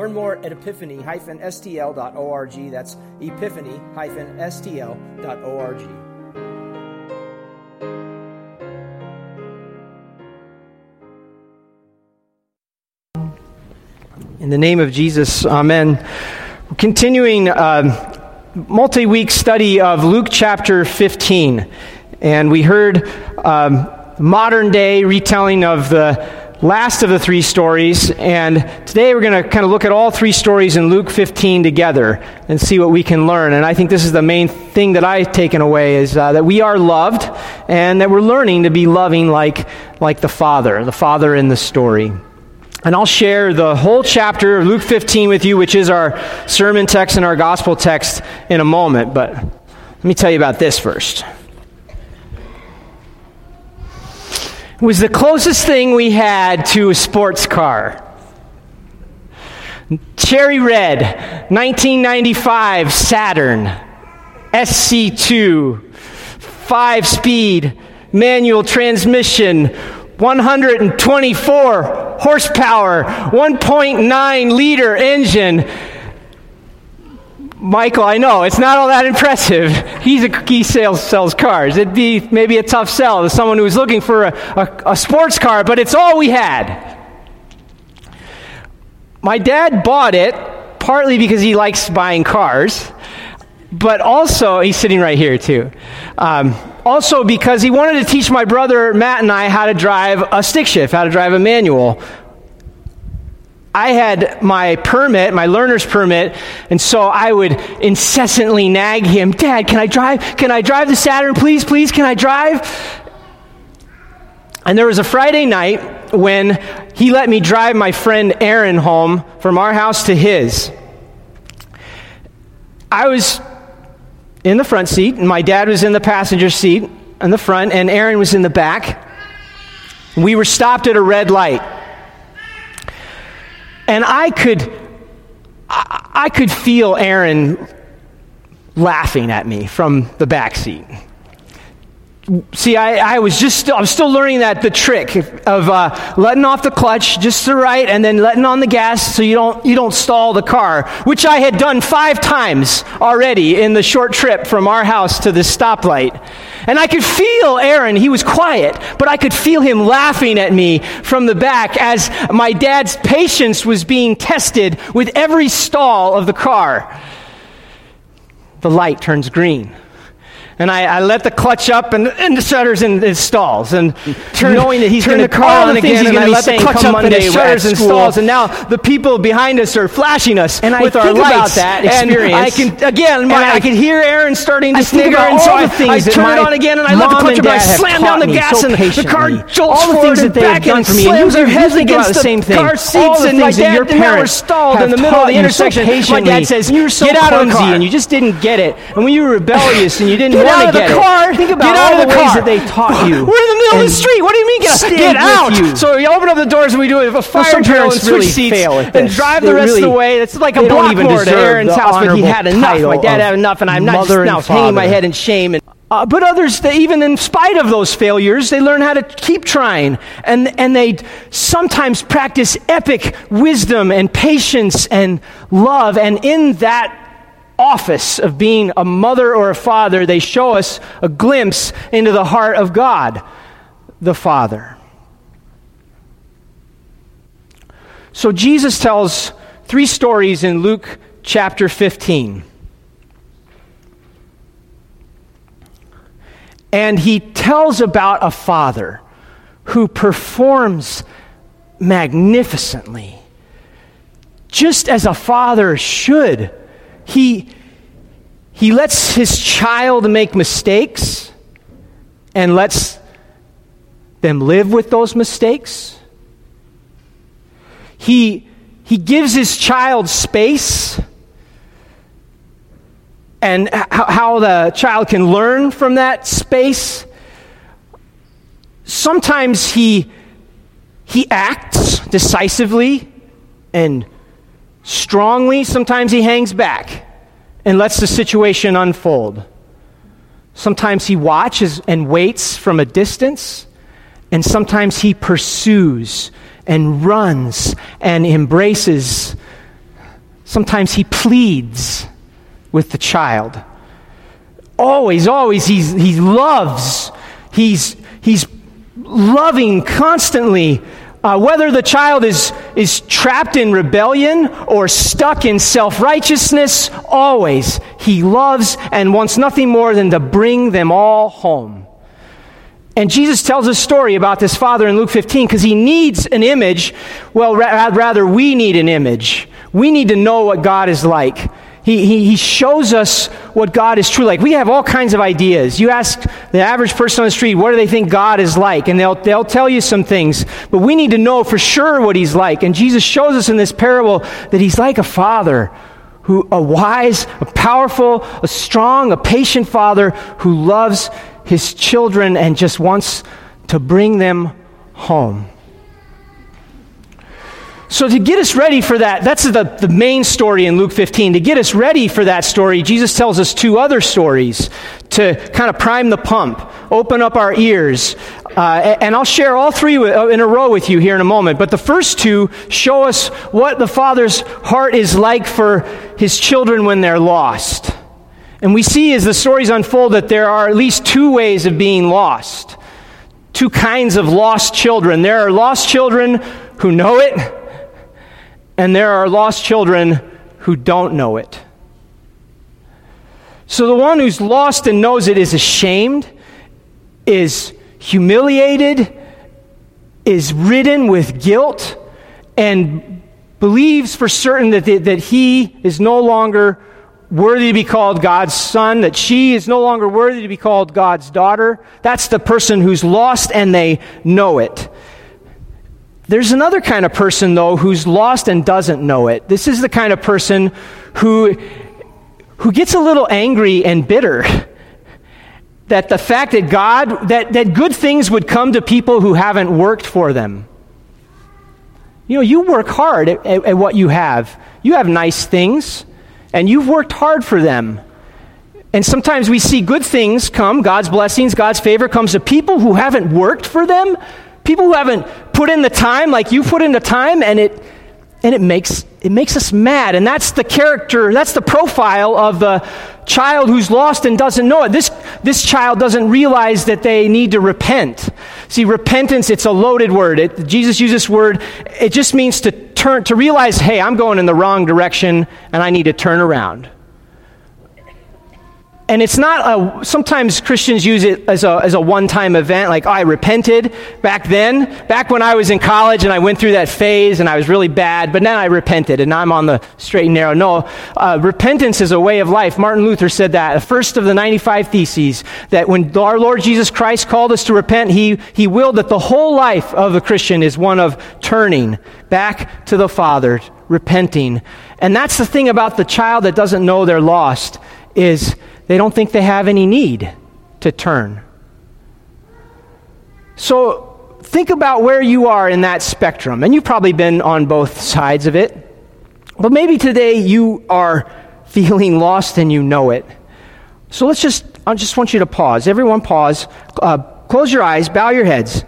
Learn more at epiphany-stl.org. That's epiphany-stl.org. In the name of Jesus, Amen. Continuing uh, multi week study of Luke chapter 15. And we heard um, modern day retelling of the last of the three stories, and today we're going to kind of look at all three stories in Luke 15 together and see what we can learn. And I think this is the main thing that I've taken away is uh, that we are loved and that we're learning to be loving like, like the Father, the Father in the story. And I'll share the whole chapter of Luke 15 with you, which is our sermon text and our gospel text in a moment. But let me tell you about this first. Was the closest thing we had to a sports car. Cherry red, 1995 Saturn, SC2, five speed, manual transmission, 124 horsepower, 1.9 liter engine, Michael, I know it's not all that impressive. He's a he sales sells cars. It'd be maybe a tough sell to someone who was looking for a, a, a sports car, but it's all we had. My dad bought it partly because he likes buying cars, but also he's sitting right here too. Um, also because he wanted to teach my brother Matt and I how to drive a stick shift, how to drive a manual I had my permit, my learner's permit, and so I would incessantly nag him, Dad, can I drive? Can I drive the Saturn, please, please? Can I drive? And there was a Friday night when he let me drive my friend Aaron home from our house to his. I was in the front seat, and my dad was in the passenger seat in the front, and Aaron was in the back. We were stopped at a red light. And I could, I, could feel Aaron laughing at me from the back seat. See, I, I was just still, I'm still learning that the trick of uh, letting off the clutch just the right, and then letting on the gas so you don't you don't stall the car, which I had done five times already in the short trip from our house to the stoplight. And I could feel Aaron, he was quiet, but I could feel him laughing at me from the back as my dad's patience was being tested with every stall of the car. The light turns green and I, I, let the clutch up and, and the shutters and it stalls and turn, knowing that he's going to call on again and I let the clutch up Monday and the shutters and stalls and now the people behind us are flashing us and with I our lights that experience and I can again my, I, I, can hear Aaron starting to snigger and so I, I turn it on again and I let the clutch up and I slam down the gas so and the car jolts all the things that they have done for me and their heads against the same thing. car seats and my dad and now we're stalled in the middle of the intersection. My dad says get out of the car. and you just didn't get it. And when you were rebellious and you didn't want to get it Think about get out all of the, the ways that they taught you. We're in the middle of the street. What do you mean get out? Get out! You. So we open up the doors and we do it. a fire drill and switch seats and drive the rest of the way. It's like a block more to Aaron's house, but he had enough. My dad had enough, and I'm not just now hanging my head in shame. And, uh, but others, they, even in spite of those failures, they learn how to keep trying. And, and they sometimes practice epic wisdom and patience and love. And in that office of being a mother or a father, they show us a glimpse into the heart of God, the Father. So Jesus tells three stories in Luke chapter 15. And he tells about a father who performs magnificently, just as a father should he, he lets his child make mistakes and lets them live with those mistakes. He, he gives his child space and how the child can learn from that space. Sometimes he, he acts decisively and strongly. Sometimes he hangs back and lets the situation unfold. Sometimes he watches and waits from a distance, and sometimes he pursues and runs and embraces. Sometimes he pleads with the child. Always, always, he's, he loves. He's, he's loving constantly. Uh, whether the child is, is trapped in rebellion or stuck in self righteousness, always he loves and wants nothing more than to bring them all home. And Jesus tells a story about this father in Luke 15 because he needs an image. Well, ra- rather, we need an image. We need to know what God is like. He, he, he shows us what God is true like. We have all kinds of ideas. You ask the average person on the street, what do they think God is like? And they'll, they'll tell you some things. But we need to know for sure what he's like. And Jesus shows us in this parable that he's like a father who, a wise, a powerful, a strong, a patient father who loves his children and just wants to bring them home. So, to get us ready for that, that's the, the main story in Luke 15. To get us ready for that story, Jesus tells us two other stories to kind of prime the pump, open up our ears. Uh, and I'll share all three uh, in a row with you here in a moment. But the first two show us what the Father's heart is like for his children when they're lost. And we see as the stories unfold that there are at least two ways of being lost. Two kinds of lost children. There are lost children who know it, and there are lost children who don't know it. So the one who's lost and knows it is ashamed, is humiliated, is ridden with guilt, and believes for certain that, that he is no longer worthy to be called God's son, that she is no longer worthy to be called God's daughter. That's the person who's lost and they know it. There's another kind of person, though, who's lost and doesn't know it. This is the kind of person who, who gets a little angry and bitter that the fact that God, that, that good things would come to people who haven't worked for them. You know, you work hard at, at, at what you have. You have nice things, and you've worked hard for them. And sometimes we see good things come, God's blessings, God's favor comes to people who haven't worked for them, people who haven't put in the time like you put in the time, and it and it makes it makes us mad. And that's the character, that's the profile of the child who's lost and doesn't know it. This this child doesn't realize that they need to repent. See, repentance, it's a loaded word. It, Jesus used this word, it just means to turn to realize, hey, I'm going in the wrong direction and I need to turn around. And it's not a, sometimes Christians use it as a, as a one time event, like, oh, I repented back then, back when I was in college and I went through that phase and I was really bad, but now I repented and now I'm on the straight and narrow. No, uh, repentance is a way of life. Martin Luther said that, the first of the 95 Theses, that when our Lord Jesus Christ called us to repent, he, he willed that the whole life of a Christian is one of turning back to the Father, repenting. And that's the thing about the child that doesn't know they're lost, is they don't think they have any need to turn. So think about where you are in that spectrum. And you've probably been on both sides of it. But maybe today you are feeling lost and you know it. So let's just, I just want you to pause. Everyone pause. Uh, close your eyes, bow your heads.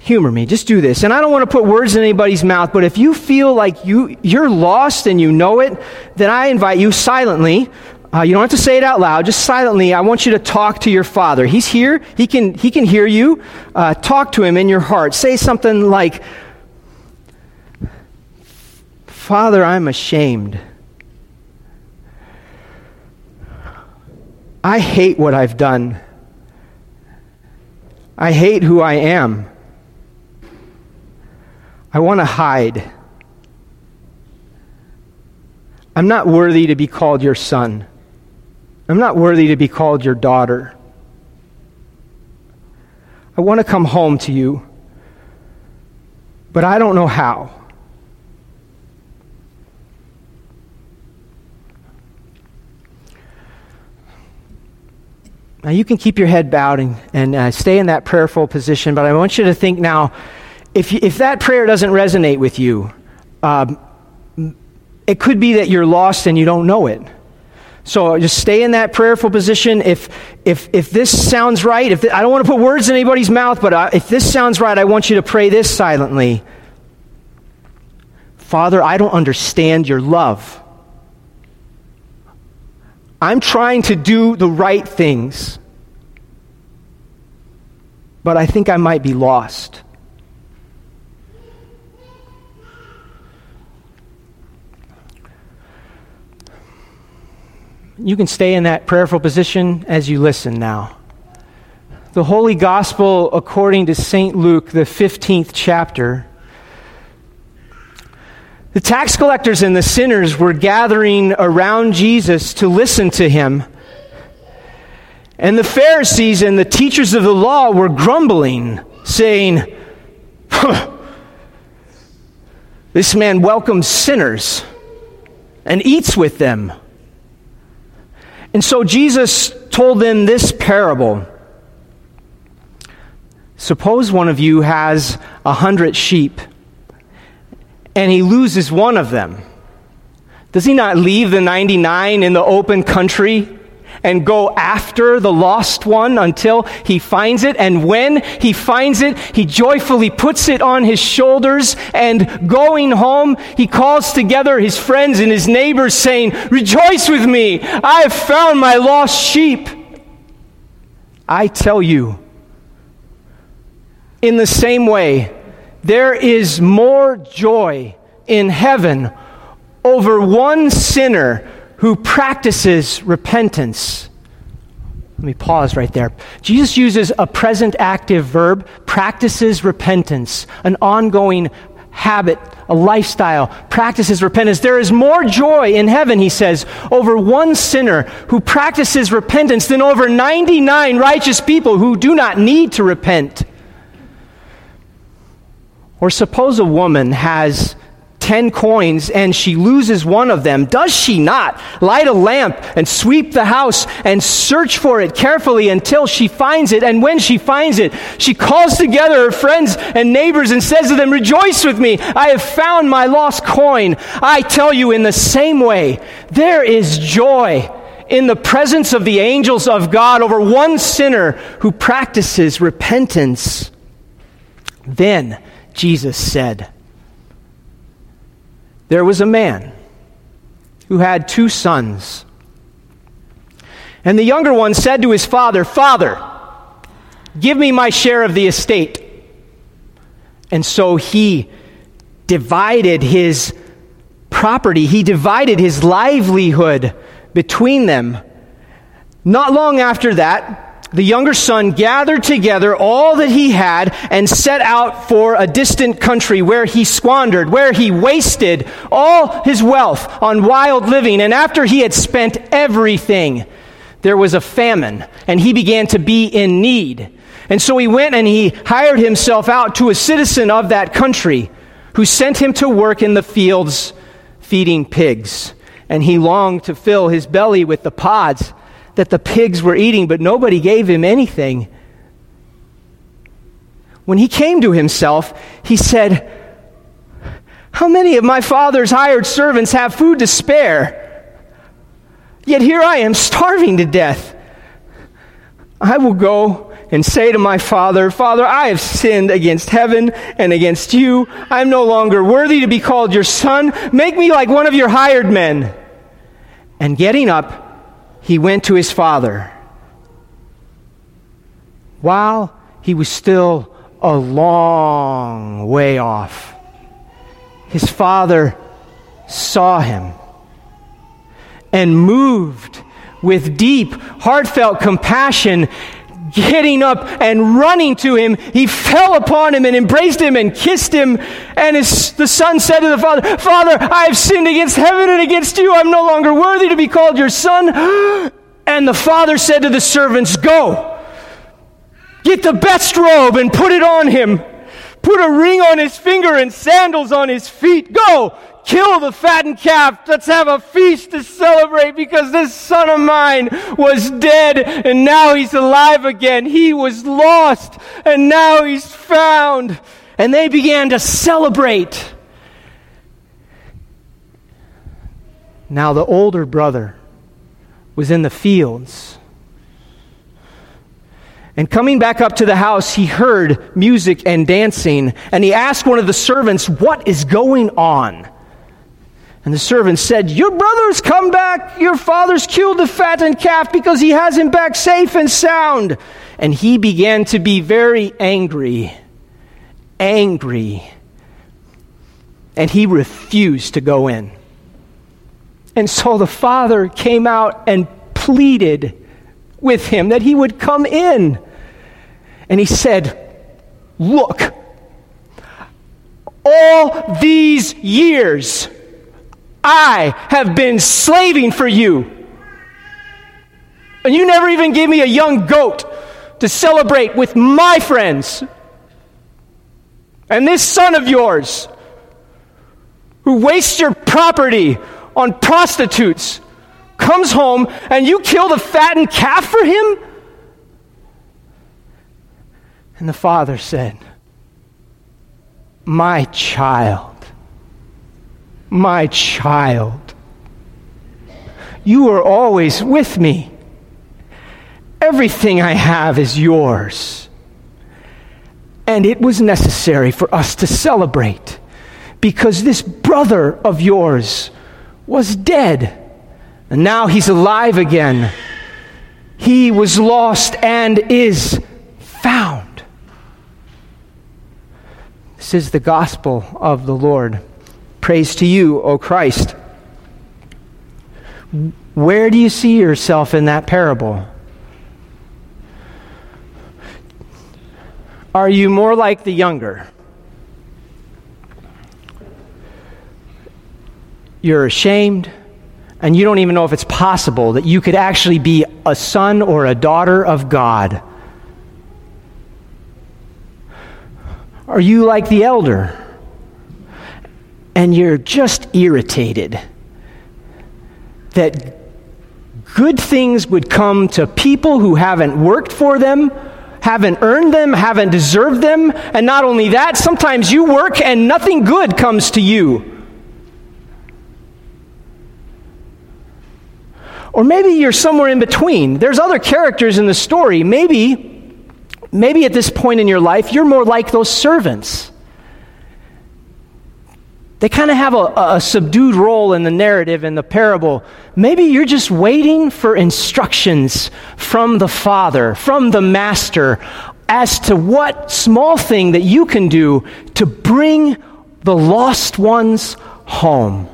Humor me. Just do this. And I don't want to put words in anybody's mouth, but if you feel like you, you're lost and you know it, then I invite you silently uh, you don't have to say it out loud, just silently. I want you to talk to your father. He's here, he can, he can hear you. Uh, talk to him in your heart. Say something like, Father, I'm ashamed. I hate what I've done. I hate who I am. I want to hide. I'm not worthy to be called your son. I'm not worthy to be called your daughter. I want to come home to you, but I don't know how. Now, you can keep your head bowed and, and uh, stay in that prayerful position, but I want you to think now if, if that prayer doesn't resonate with you, um, it could be that you're lost and you don't know it. So just stay in that prayerful position. If, if, if this sounds right, if I don't want to put words in anybody's mouth, but uh, if this sounds right, I want you to pray this silently. Father, I don't understand your love. I'm trying to do the right things, but I think I might be lost. You can stay in that prayerful position as you listen now. The Holy Gospel, according to St. Luke, the 15th chapter. The tax collectors and the sinners were gathering around Jesus to listen to him. And the Pharisees and the teachers of the law were grumbling, saying, This man welcomes sinners and eats with them. And so Jesus told them this parable. Suppose one of you has a hundred sheep and he loses one of them. Does he not leave the 99 in the open country and go after the lost one until he finds it. And when he finds it, he joyfully puts it on his shoulders. And going home, he calls together his friends and his neighbors, saying, Rejoice with me! I have found my lost sheep. I tell you, in the same way, there is more joy in heaven over one sinner who practices repentance. Let me pause right there. Jesus uses a present active verb, practices repentance, an ongoing habit, a lifestyle, practices repentance. There is more joy in heaven, he says, over one sinner who practices repentance than over 99 righteous people who do not need to repent. Or suppose a woman has 10 coins and she loses one of them, does she not light a lamp and sweep the house and search for it carefully until she finds it? And when she finds it, she calls together her friends and neighbors and says to them, Rejoice with me, I have found my lost coin. I tell you, in the same way, there is joy in the presence of the angels of God over one sinner who practices repentance. Then Jesus said, there was a man who had two sons. And the younger one said to his father, Father, give me my share of the estate. And so he divided his property, he divided his livelihood between them. Not long after that, the younger son gathered together all that he had and set out for a distant country where he squandered, where he wasted all his wealth on wild living. And after he had spent everything, there was a famine, and he began to be in need. And so he went and he hired himself out to a citizen of that country who sent him to work in the fields feeding pigs. And he longed to fill his belly with the pods that the pigs were eating, but nobody gave him anything. When he came to himself, he said, How many of my father's hired servants have food to spare? Yet here I am starving to death. I will go and say to my father, Father, I have sinned against heaven and against you. I am no longer worthy to be called your son. Make me like one of your hired men. And getting up, he went to his father. While he was still a long way off, his father saw him and moved with deep, heartfelt compassion getting up and running to him, he fell upon him and embraced him and kissed him. And his, the son said to the father, Father, I have sinned against heaven and against you. I'm no longer worthy to be called your son. And the father said to the servants, Go, get the best robe and put it on him. Put a ring on his finger and sandals on his feet. Go! Kill the fattened calf. Let's have a feast to celebrate because this son of mine was dead and now he's alive again. He was lost and now he's found. And they began to celebrate. Now the older brother was in the fields and coming back up to the house, he heard music and dancing, and he asked one of the servants, What is going on? And the servant said, Your brother's come back. Your father's killed the fattened calf because he has him back safe and sound. And he began to be very angry. Angry. And he refused to go in. And so the father came out and pleaded with him, that he would come in. And he said, Look, all these years I have been slaving for you. And you never even gave me a young goat to celebrate with my friends. And this son of yours, who wastes your property on prostitutes, comes home and you kill the fattened calf for him? And the father said, My child, my child, you are always with me. Everything I have is yours. And it was necessary for us to celebrate because this brother of yours was dead and now he's alive again. He was lost and is found. This is the gospel of the Lord. Praise to you, O Christ. Where do you see yourself in that parable? Are you more like the younger? You're ashamed and you don't even know if it's possible that you could actually be a son or a daughter of God. Are you like the elder? And you're just irritated that good things would come to people who haven't worked for them, haven't earned them, haven't deserved them. And not only that, sometimes you work and nothing good comes to you. Or maybe you're somewhere in between. There's other characters in the story. Maybe, maybe at this point in your life, you're more like those servants. They kind of have a, a, subdued role in the narrative, in the parable. Maybe you're just waiting for instructions from the Father, from the Master, as to what small thing that you can do to bring the lost ones home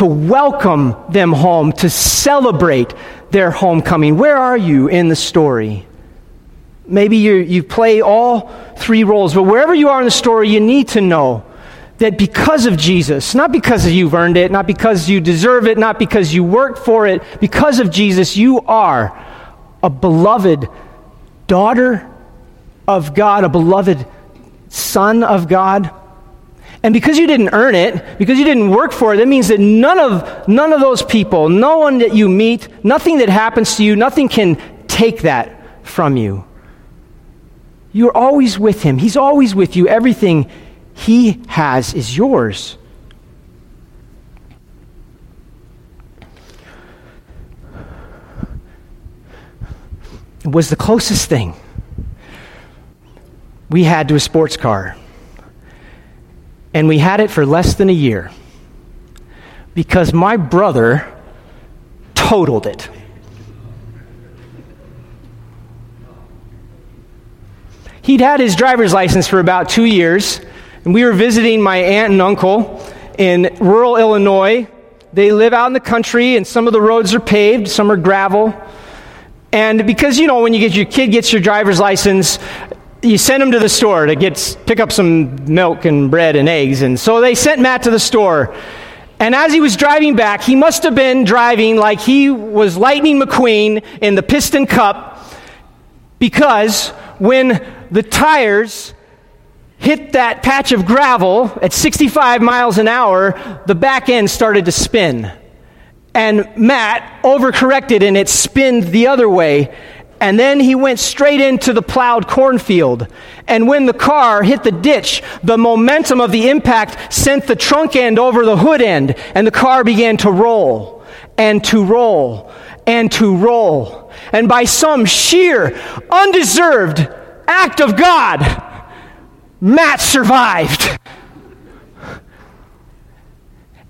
to welcome them home, to celebrate their homecoming. Where are you in the story? Maybe you, you play all three roles, but wherever you are in the story, you need to know that because of Jesus, not because you've earned it, not because you deserve it, not because you worked for it, because of Jesus, you are a beloved daughter of God, a beloved son of God. And because you didn't earn it, because you didn't work for it, that means that none of, none of those people, no one that you meet, nothing that happens to you, nothing can take that from you. You're always with him. He's always with you. Everything he has is yours. It was the closest thing we had to a sports car. And we had it for less than a year because my brother totaled it. He'd had his driver's license for about two years, and we were visiting my aunt and uncle in rural Illinois. They live out in the country, and some of the roads are paved, some are gravel. And because, you know, when you get your kid gets your driver's license, you send him to the store to get pick up some milk and bread and eggs and so they sent matt to the store and as he was driving back he must have been driving like he was lightning mcqueen in the piston cup because when the tires hit that patch of gravel at 65 miles an hour, the back end started to spin. And Matt overcorrected and it spinned the other way. And then he went straight into the plowed cornfield. And when the car hit the ditch, the momentum of the impact sent the trunk end over the hood end, and the car began to roll and to roll and to roll. And by some sheer, undeserved act of God, Matt survived.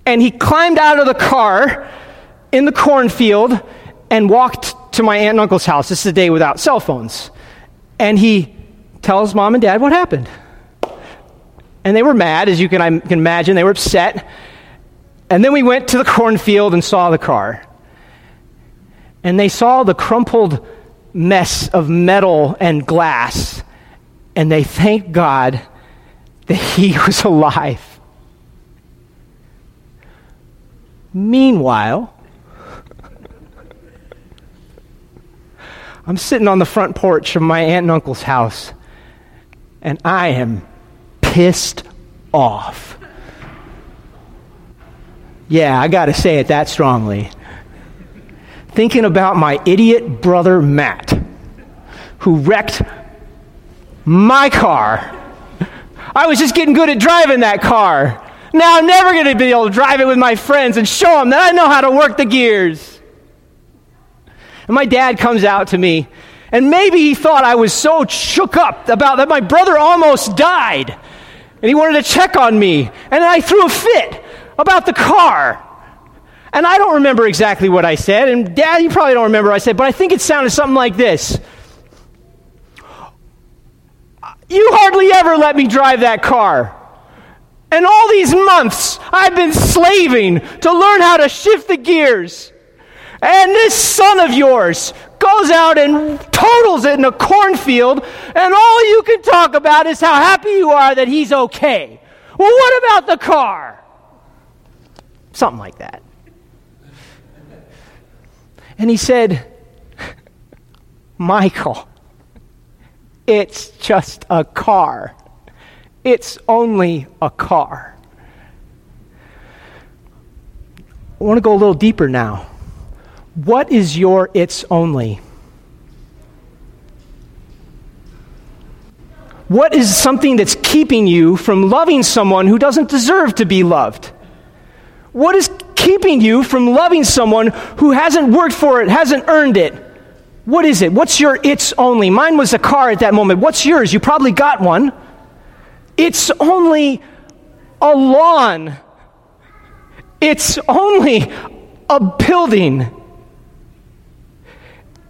And he climbed out of the car in the cornfield and walked to my aunt and uncle's house. This is a day without cell phones. And he tells mom and dad what happened. And they were mad, as you can, I can imagine. They were upset. And then we went to the cornfield and saw the car. And they saw the crumpled mess of metal and glass. And they thanked God that he was alive. Meanwhile, I'm sitting on the front porch of my aunt and uncle's house, and I am pissed off. Yeah, I got to say it that strongly. Thinking about my idiot brother Matt, who wrecked my car. I was just getting good at driving that car. Now I'm never going to be able to drive it with my friends and show them that I know how to work the gears. And my dad comes out to me, and maybe he thought I was so shook up about that my brother almost died. And he wanted to check on me. And I threw a fit about the car. And I don't remember exactly what I said. And dad, you probably don't remember what I said, but I think it sounded something like this. You hardly ever let me drive that car. And all these months, I've been slaving to learn how to shift the gears. And this son of yours goes out and totals it in a cornfield, and all you can talk about is how happy you are that he's okay. Well, what about the car? Something like that. And he said, Michael, it's just a car. It's only a car. I want to go a little deeper now. What is your it's only? What is something that's keeping you from loving someone who doesn't deserve to be loved? What is keeping you from loving someone who hasn't worked for it, hasn't earned it? What is it? What's your it's only? Mine was a car at that moment. What's yours? You probably got one. It's only a lawn. It's only a building.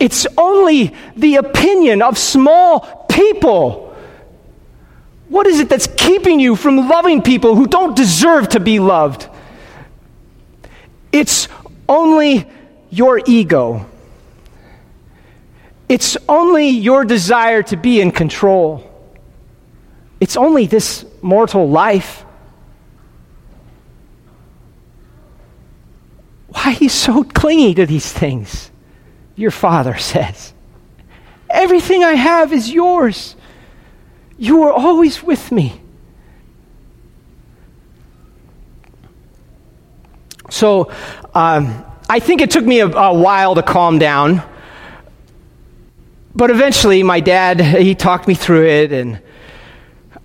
It's only the opinion of small people. What is it that's keeping you from loving people who don't deserve to be loved? It's only your ego. It's only your desire to be in control. It's only this mortal life. Why are you so clingy to these things? Your father says, Everything I have is yours. You are always with me. So um, I think it took me a, a while to calm down. But eventually, my dad, he talked me through it, and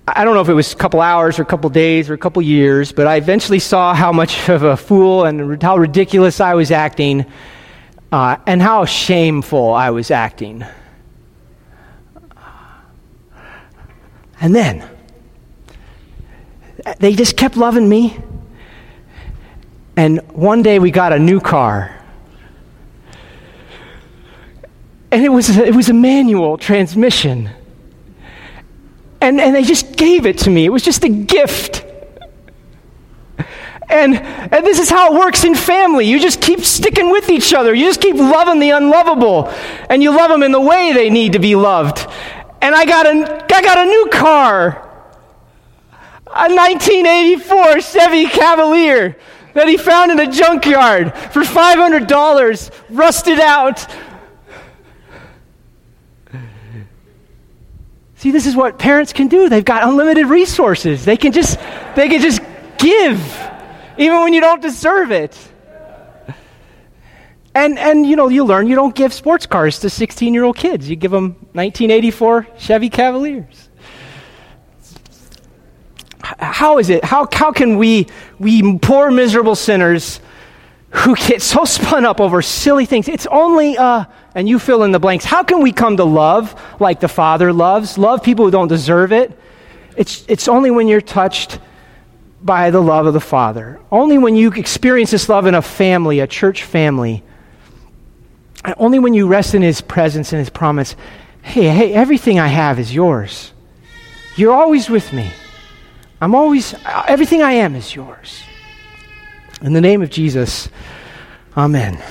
I don't know if it was a couple hours or a couple days or a couple years, but I eventually saw how much of a fool and how ridiculous I was acting uh, and how shameful I was acting. And then they just kept loving me. And one day we got a new car. And it was, it was a manual transmission. And, and they just gave it to me. It was just a gift. And, and this is how it works in family. You just keep sticking with each other. You just keep loving the unlovable. And you love them in the way they need to be loved. And I got a, I got a new car. A 1984 Chevy Cavalier that he found in a junkyard for $500, rusted out. See, this is what parents can do. They've got unlimited resources. They can just, they can just give, even when you don't deserve it. And, and you know, you learn you don't give sports cars to 16 year old kids. You give them 1984 Chevy Cavaliers. How is it? How, how can we, we poor, miserable sinners who get so spun up over silly things, it's only, uh, and you fill in the blanks. How can we come to love like the Father loves? Love people who don't deserve it? It's, it's only when you're touched by the love of the Father. Only when you experience this love in a family, a church family. Only when you rest in His presence and His promise hey, hey, everything I have is yours. You're always with me. I'm always, everything I am is yours. In the name of Jesus, amen.